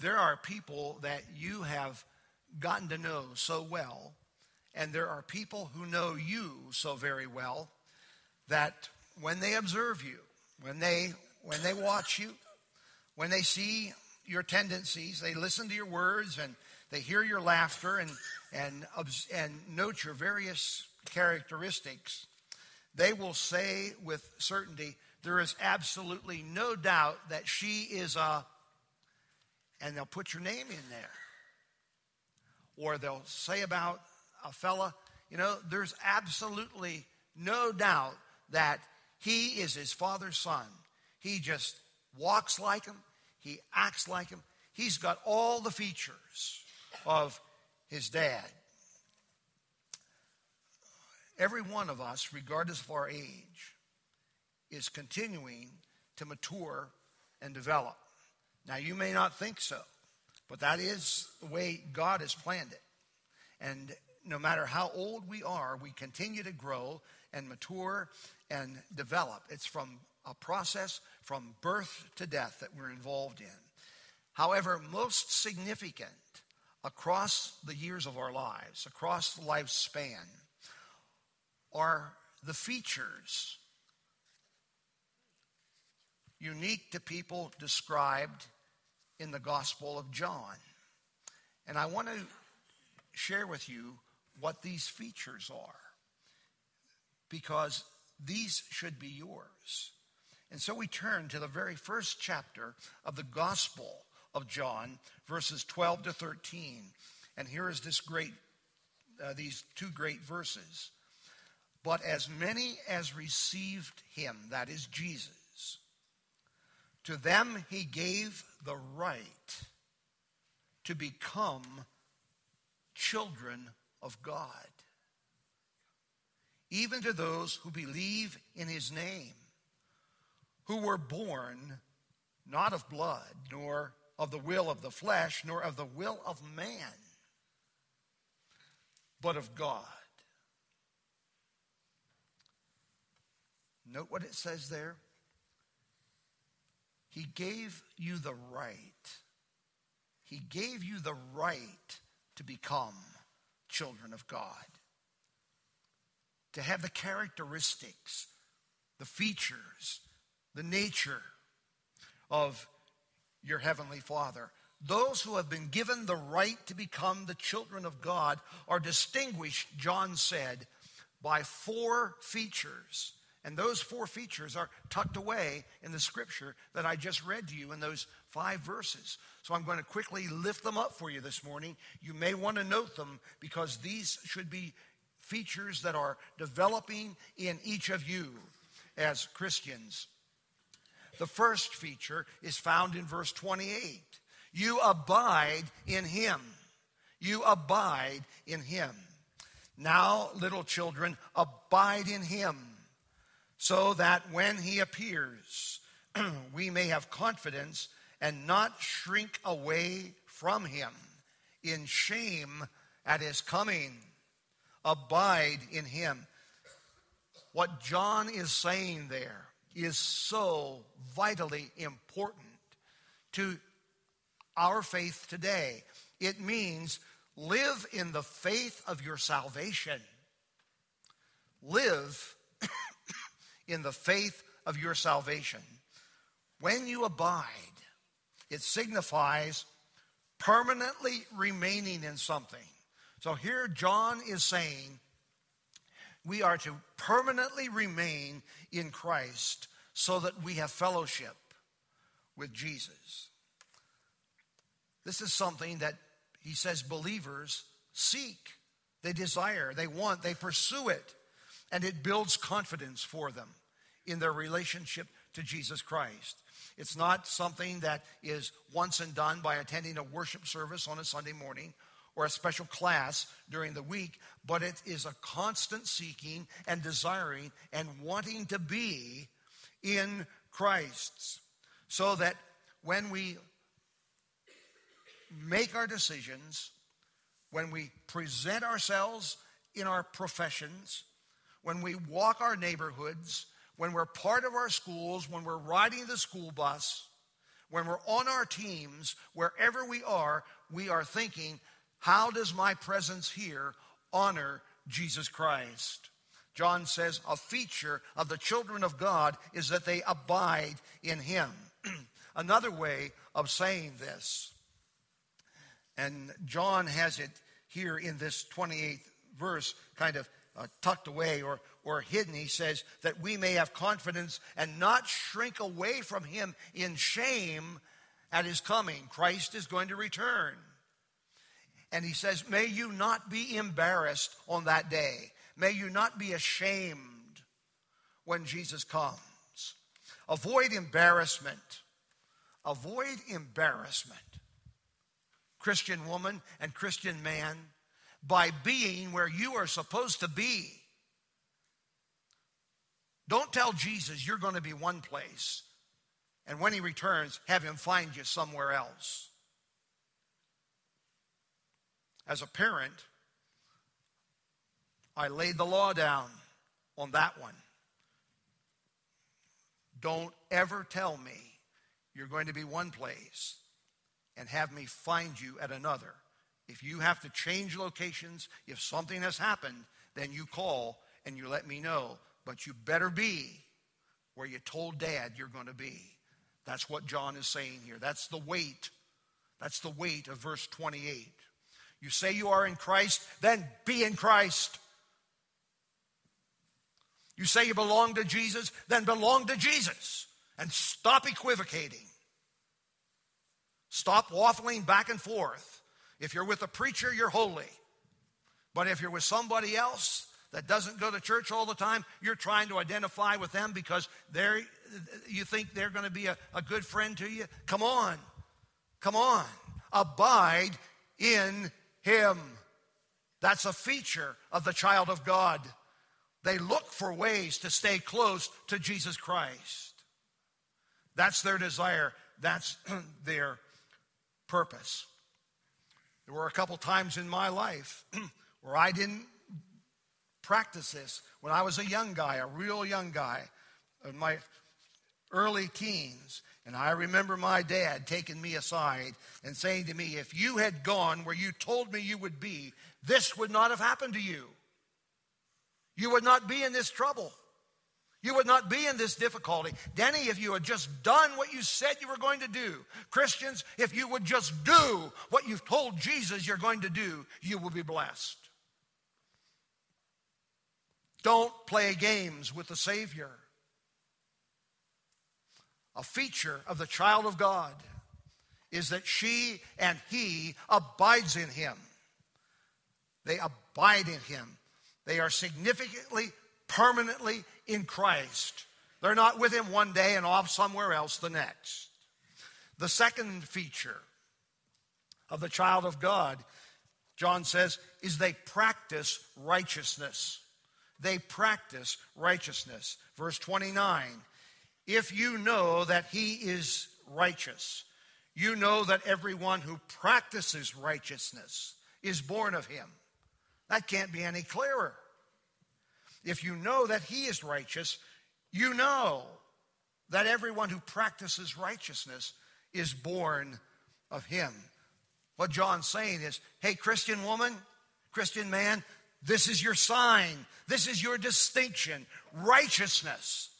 there are people that you have gotten to know so well, and there are people who know you so very well that when they observe you, when they when they watch you, when they see your tendencies, they listen to your words and they hear your laughter and and and note your various characteristics, they will say with certainty, there is absolutely no doubt that she is a and they'll put your name in there. Or they'll say about a fella, you know, there's absolutely no doubt that he is his father's son. He just walks like him, he acts like him, he's got all the features of his dad. Every one of us, regardless of our age, is continuing to mature and develop. Now, you may not think so, but that is the way God has planned it. And no matter how old we are, we continue to grow and mature and develop. It's from a process from birth to death that we're involved in. However, most significant across the years of our lives, across the lifespan, are the features unique to people described in the Gospel of John. And I want to share with you what these features are because these should be yours. And so we turn to the very first chapter of the Gospel of John, verses 12 to 13. And here is this great, uh, these two great verses. But as many as received him, that is Jesus, to them he gave the right to become children of God, even to those who believe in his name, who were born not of blood, nor of the will of the flesh, nor of the will of man, but of God. Note what it says there. He gave you the right. He gave you the right to become children of God, to have the characteristics, the features, the nature of your Heavenly Father. Those who have been given the right to become the children of God are distinguished, John said, by four features and those four features are tucked away in the scripture that I just read to you in those five verses. So I'm going to quickly lift them up for you this morning. You may want to note them because these should be features that are developing in each of you as Christians. The first feature is found in verse 28. You abide in him. You abide in him. Now, little children, abide in him so that when he appears, we may have confidence and not shrink away from him in shame at his coming. Abide in him. What John is saying there is so vitally important to our faith today. It means live in the faith of your salvation. Live in the faith of your salvation. When you abide, it signifies permanently remaining in something. So here John is saying we are to permanently remain in Christ so that we have fellowship with Jesus. This is something that he says believers seek, they desire, they want, they pursue it and it builds confidence for them in their relationship to Jesus Christ. It's not something that is once and done by attending a worship service on a Sunday morning or a special class during the week, but it is a constant seeking and desiring and wanting to be in Christ. So that when we make our decisions, when we present ourselves in our professions, when we walk our neighborhoods, when we're part of our schools, when we're riding the school bus, When we're on our teams, wherever we are, we are thinking, how does my presence here honor Jesus Christ? John says a feature of the children of God is that they abide in him. Another way of saying this, and John has it here in this 28th verse, kind of uh, tucked away or, or hidden. He says that we may have confidence and not shrink away from him in shame at his coming. Christ is going to return. And he says, May you not be embarrassed on that day. May you not be ashamed when Jesus comes. Avoid embarrassment. Avoid embarrassment. Christian woman and Christian man, by being where you are supposed to be. Don't tell Jesus you're going to be one place, and when he returns, have him find you somewhere else. As a parent, I laid the law down on that one. Don't ever tell me you're going to be one place and have me find you at another. If you have to change locations, if something has happened, then you call and you let me know. But you better be where you told dad you're going to be. That's what John is saying here. That's the weight. That's the weight of verse 28. You say you are in Christ, then be in Christ. You say you belong to Jesus, then belong to Jesus. And stop equivocating. Stop waffling back and forth. If you're with a preacher, you're holy. But if you're with somebody else that doesn't go to church all the time, you're trying to identify with them because they're, you think they're going to be a, a good friend to you. Come on. Come on. Abide in Him. That's a feature of the child of God. They look for ways to stay close to Jesus Christ. That's their desire. That's their purpose. There were a couple times in my life where I didn't practice this when I was a young guy, a real young guy, in my early teens. And I remember my dad taking me aside and saying to me, If you had gone where you told me you would be, this would not have happened to you. You would not be in this trouble. You would not be in this difficulty. Denny, if you had just done what you said you were going to do, Christians, if you would just do what you've told Jesus you're going to do, you will be blessed. Don't play games with the Savior. A feature of the child of God is that she and he abides in him. They abide in him. They are significantly, permanently in Christ. They're not with Him one day and off somewhere else the next. The second feature of the child of God, John says, is they practice righteousness. They practice righteousness. Verse 29 If you know that He is righteous, you know that everyone who practices righteousness is born of Him. That can't be any clearer. If you know that he is righteous, you know that everyone who practices righteousness is born of him. What John's saying is hey, Christian woman, Christian man, this is your sign, this is your distinction righteousness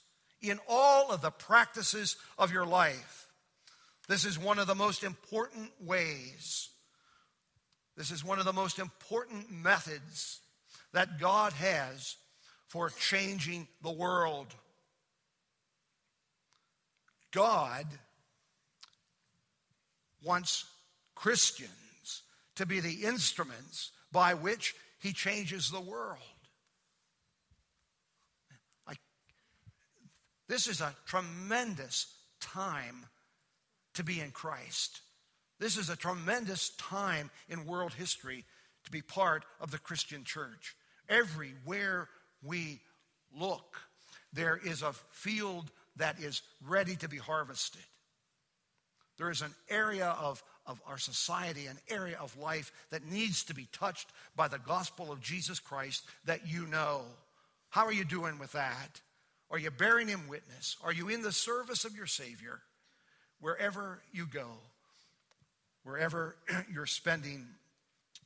in all of the practices of your life. This is one of the most important ways. This is one of the most important methods that God has for changing the world. God wants Christians to be the instruments by which he changes the world. I, this is a tremendous time to be in Christ. This is a tremendous time in world history to be part of the Christian church. Everywhere we look, there is a field that is ready to be harvested. There is an area of, of our society, an area of life that needs to be touched by the gospel of Jesus Christ that you know. How are you doing with that? Are you bearing him witness? Are you in the service of your Savior? wherever you go, wherever you're spending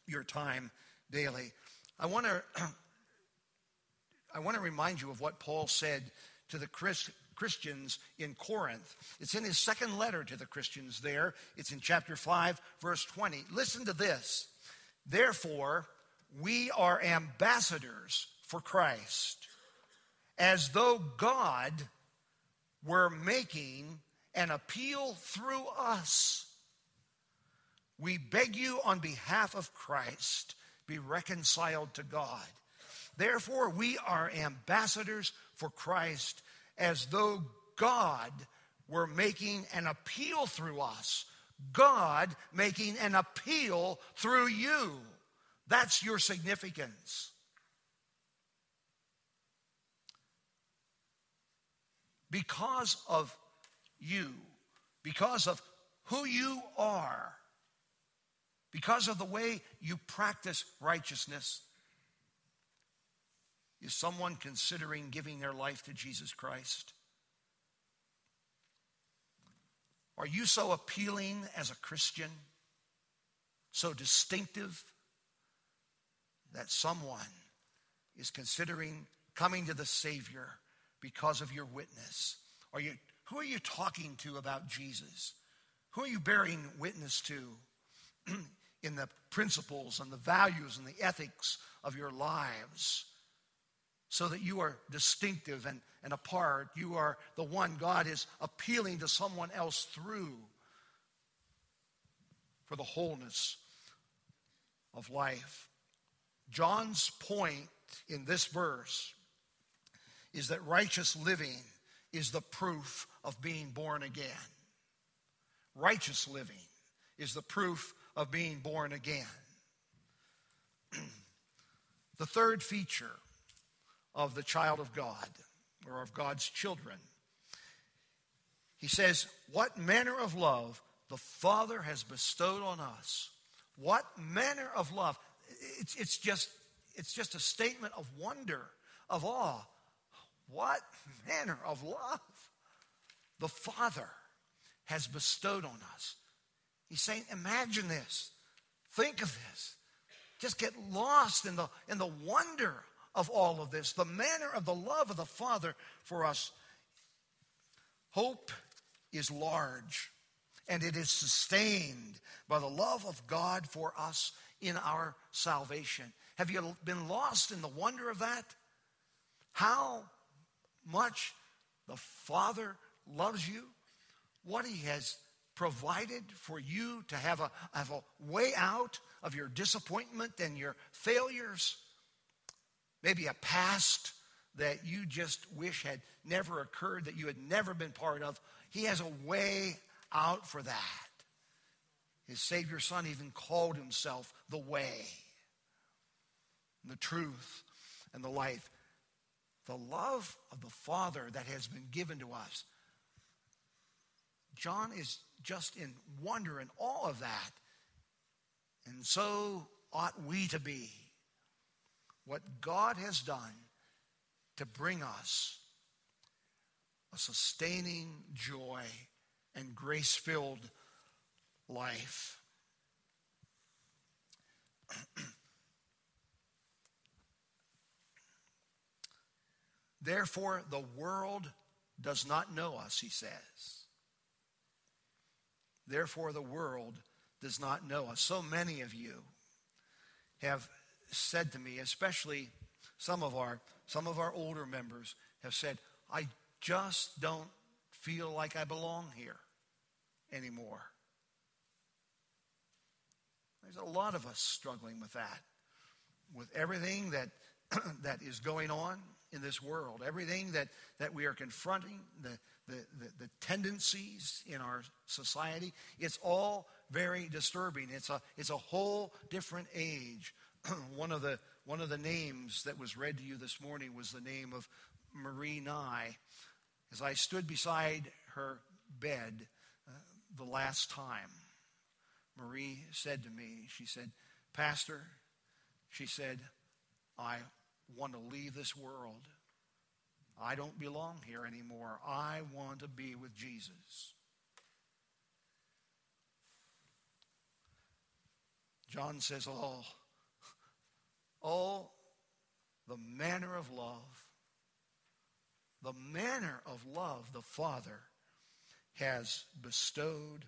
your time daily. I want to I want to remind you of what Paul said to the Chris, Christians in Corinth. It's in his second letter to the Christians there. It's in chapter 5 verse 20. Listen to this. Therefore, we are ambassadors for Christ, as though God were making an appeal through us. We beg you on behalf of Christ, be reconciled to God. Therefore, we are ambassadors for Christ as though God were making an appeal through us. God making an appeal through you. That's your significance. Because of you, because of who you are, because of the way you practice righteousness, is someone considering giving their life to Jesus Christ? Are you so appealing as a Christian, so distinctive, that someone is considering coming to the Savior because of your witness? Are you, who are you talking to about Jesus? Who are you bearing witness to in the principles and the values and the ethics of your lives? So that you are distinctive and, and apart. You are the one God is appealing to someone else through for the wholeness of life. John's point in this verse is that righteous living is the proof of being born again. Righteous living is the proof of being born again. the third feature of the child of God or of God's children, he says, What manner of love the Father has bestowed on us. What manner of love it's, it's, just, it's just a statement of wonder, of awe. What manner of love the Father has bestowed on us. He's saying, imagine this. Think of this. Just get lost in the, in the wonder of all of this, the manner of the love of the Father for us. Hope is large and it is sustained by the love of God for us in our salvation. Have you been lost in the wonder of that? How much the Father loves you, what He has provided for you to have a, have a way out of your disappointment and your failures, maybe a past that you just wish had never occurred, that you had never been part of. He has a way out for that. His Savior Son even called himself the way, the truth, and the life. The love of the Father that has been given to us. John is just in wonder and awe of that. And so ought we to be. What God has done to bring us a sustaining joy and grace filled life. Therefore, the world does not know us, he says. Therefore, the world does not know us. So many of you have said to me, especially some of our some of our older members have said, I just don't feel like I belong here anymore. There's a lot of us struggling with that, with everything that, that is going on in this world, everything that, that we are confronting, the, the, the, the tendencies in our society. It's all very disturbing. It's a, it's a whole different age. one of the one of the names that was read to you this morning was the name of Marie Nye. As I stood beside her bed uh, the last time, Marie said to me, she said, "Pastor," she said, "I want to leave this world. I don't belong here anymore. I want to be with Jesus." John says, "Oh, oh, the manner of love, the manner of love the Father has bestowed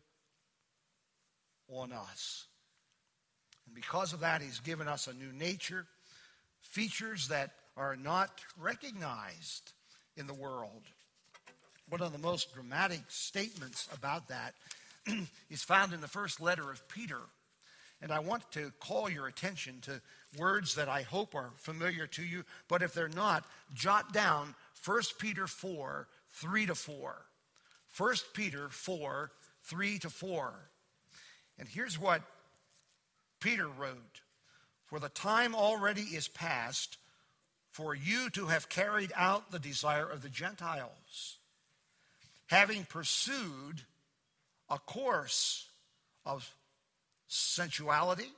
on us. And because of that, He's given us a new nature, features that are not recognized in the world. One of the most dramatic statements about that is found in the first letter of Peter. And I want to call your attention to words that I hope are familiar to you, but if they're not, jot down 1 Peter 4 3 to 4. 1 Peter 4 3 to 4. And here's what Peter wrote For the time already is past for you to have carried out the desire of the Gentiles, having pursued a course of sensuality,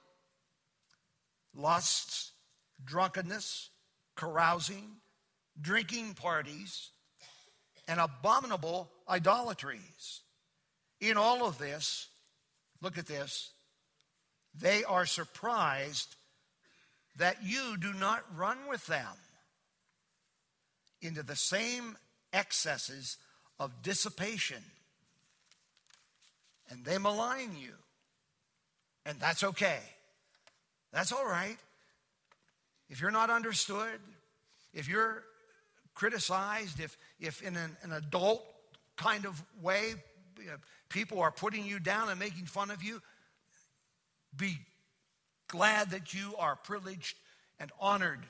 lusts, drunkenness, carousing, drinking parties, and abominable idolatries. In all of this, look at this, they are surprised that you do not run with them into the same excesses of dissipation. And they malign you. And that's okay. That's all right. If you're not understood, if you're criticized, if, if in an, an adult kind of way, people are putting you down and making fun of you, be glad that you are privileged and honored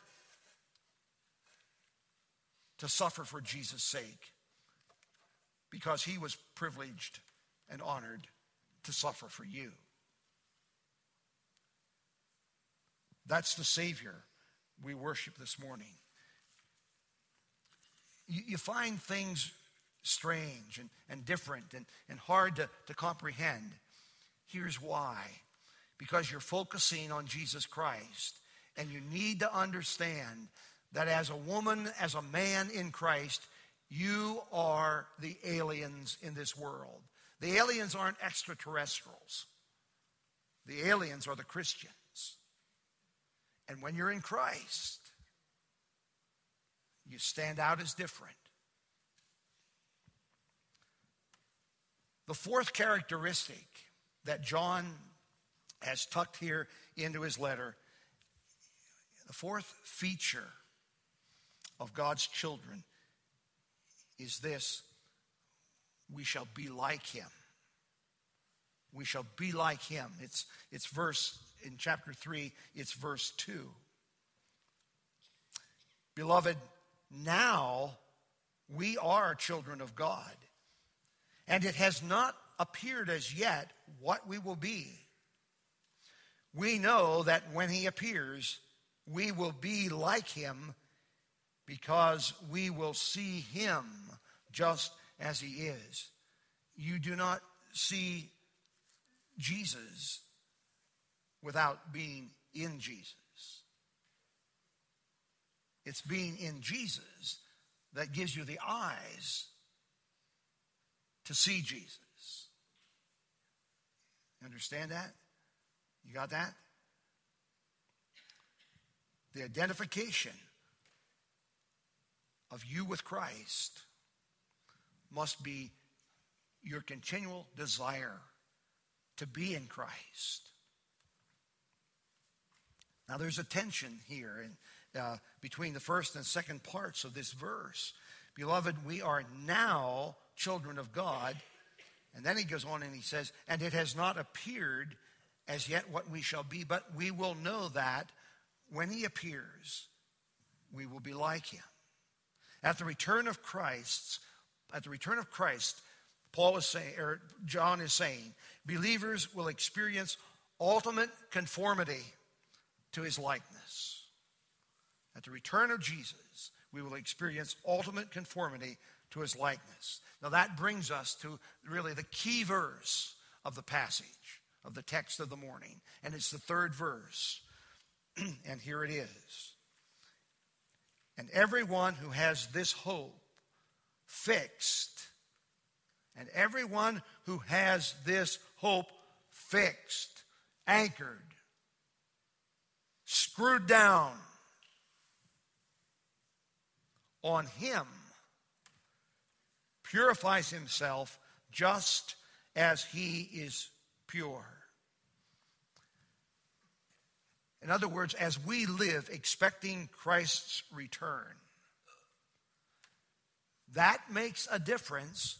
to suffer for Jesus' sake because he was privileged and honored to suffer for you. That's the Savior we worship this morning. You, you find things strange and, and different and, and hard to, to comprehend. Here's why because you're focusing on Jesus Christ. And you need to understand that as a woman, as a man in Christ, you are the aliens in this world. The aliens aren't extraterrestrials, the aliens are the Christians. And when you're in Christ, you stand out as different. The fourth characteristic that John has tucked here into his letter, the fourth feature of God's children is this we shall be like him. We shall be like him. It's, it's verse in chapter 3, it's verse 2. Beloved, now we are children of God, and it has not appeared as yet what we will be. We know that when he appears, we will be like him because we will see him just as he is. You do not see Jesus without being in Jesus. It's being in Jesus that gives you the eyes to see Jesus. Understand that? You got that? The identification of you with Christ must be your continual desire to be in Christ. Now, there's a tension here in, uh, between the first and second parts of this verse. Beloved, we are now children of God. And then he goes on and he says, And it has not appeared as yet what we shall be, but we will know that when he appears, we will be like him. At the return of Christ, at the return of Christ, Paul is saying, or John is saying, believers will experience ultimate conformity to his likeness. At the return of Jesus, we will experience ultimate conformity to his likeness. Now that brings us to really the key verse of the passage of the text of the morning. And it's the third verse. and here it is. And everyone who has this hope fixed, and everyone who has this hope fixed, anchored, screwed down on him purifies himself just as he is pure. In other words, as we live expecting Christ's return, that makes a difference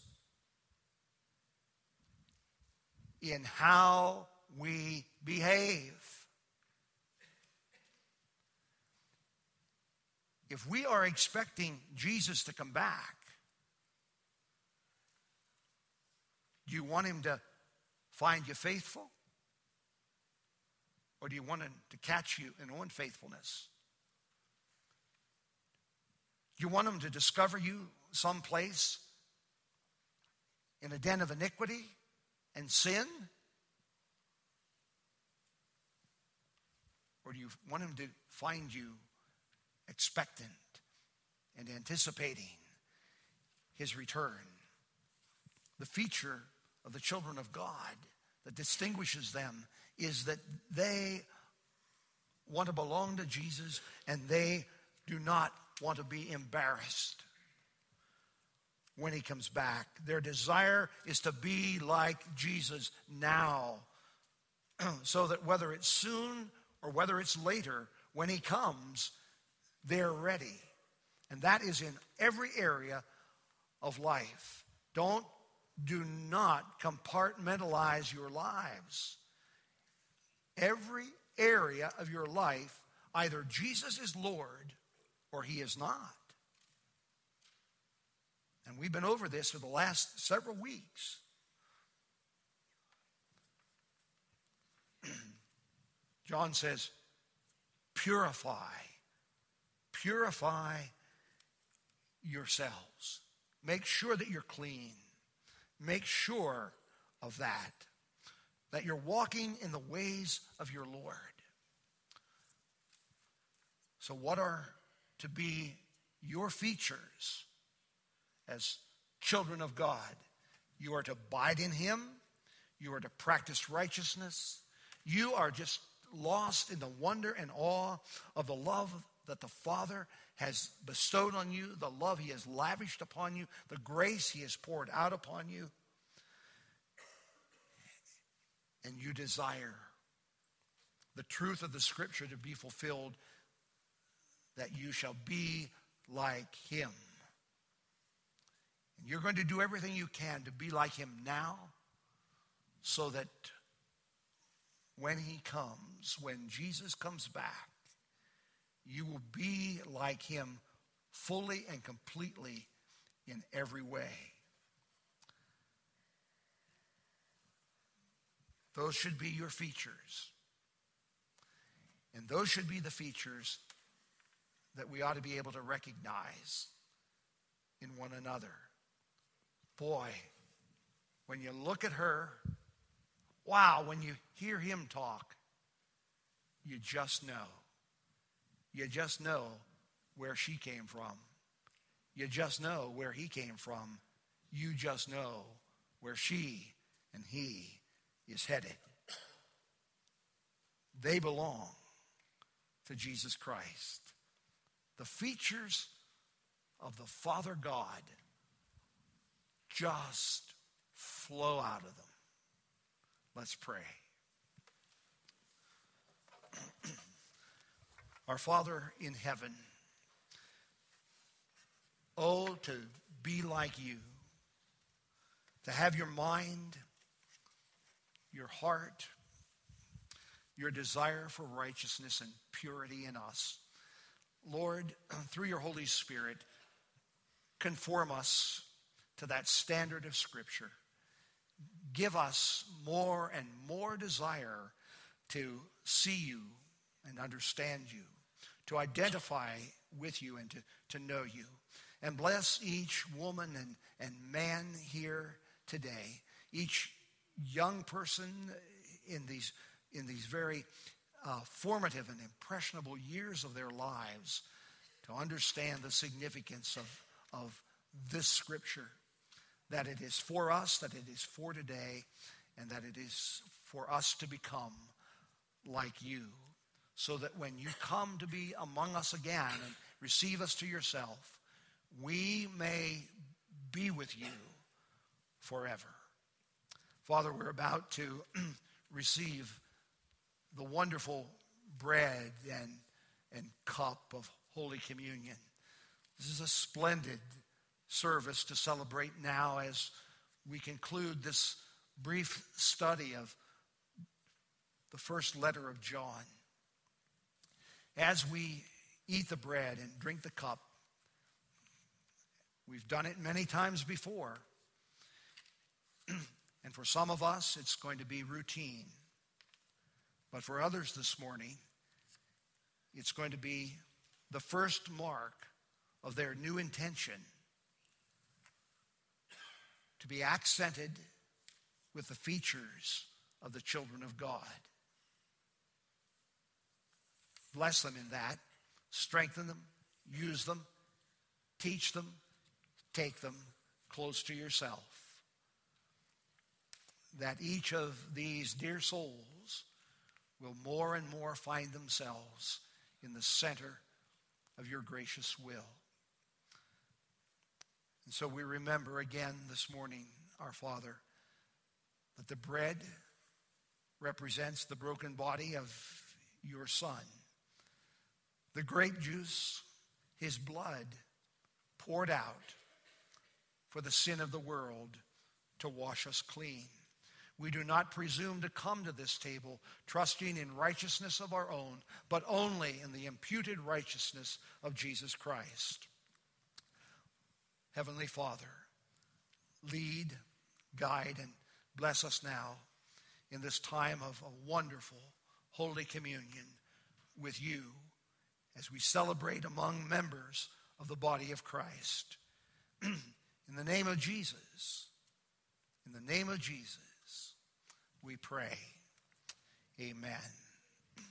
in how we behave. If we are expecting Jesus to come back, do you want him to find you faithful? Or do you want him to catch you in unfaithfulness? You want him to discover you someplace in a den of iniquity and sin? Or do you want him to find you expectant and anticipating his return? The feature of the children of God that distinguishes them is that they want to belong to Jesus and they do not want to be embarrassed when he comes back. Their desire is to be like Jesus now, so that whether it's soon or whether it's later, when he comes, they're ready. And that is in every area of life. Don't, do not compartmentalize your lives. Every area of your life, either Jesus is Lord or he is not. And we've been over this for the last several weeks. John says, purify, purify yourselves. Make sure that you're clean. Make sure of that that you're walking in the ways of your Lord. So, what are to be your features as children of God? You are to abide in Him, you are to practice righteousness, you are just lost in the wonder and awe of the love that the Father has bestowed on you, the love He has lavished upon you, the grace He has poured out upon you and you desire the truth of the scripture to be fulfilled, that you shall be like him. You're going to do everything you can to be like him now, so that when he comes, when Jesus comes back, you will be like him fully and completely in every way. Those should be your features. And those should be the features that we ought to be able to recognize in one another. Boy, when you look at her, wow, when you hear him talk, you just know. You just know where she came from. You just know where he came from. You just know where she and he is headed. They belong to Jesus Christ. The features of the Father God just flow out of them. Let's pray. Our Father in heaven, oh, to be like you, to have your mind your heart, your desire for righteousness and purity in us. Lord, through your Holy Spirit, conform us to that standard of Scripture. Give us more and more desire to see you and understand you, to identify with you and to, to know you. And bless each woman and, and man here today, each young person in these, in these very uh, formative and impressionable years of their lives to understand the significance of, of this scripture, that it is for us, that it is for today, and that it is for us to become like you, so that when you come to be among us again and receive us to yourself, we may be with you forever. Father, we're about to receive the wonderful bread and, and cup of Holy Communion. This is a splendid service to celebrate now as we conclude this brief study of the first letter of John. As we eat the bread and drink the cup, we've done it many times before. and for some of us, it's going to be routine. But for others this morning, it's going to be the first mark of their new intention to be accented with the features of the children of God. Bless them in that, strengthen them, use them, teach them, take them close to yourself. That each of these dear souls will more and more find themselves in the center of your gracious will. And so we remember again this morning, our Father, that the bread represents the broken body of your Son. The grape juice, his blood poured out for the sin of the world to wash us clean. We do not presume to come to this table trusting in righteousness of our own, but only in the imputed righteousness of Jesus Christ. Heavenly Father, lead, guide, and bless us now in this time of a wonderful Holy Communion with you as we celebrate among members of the body of Christ. in the name of Jesus, in the name of Jesus, we pray. Amen.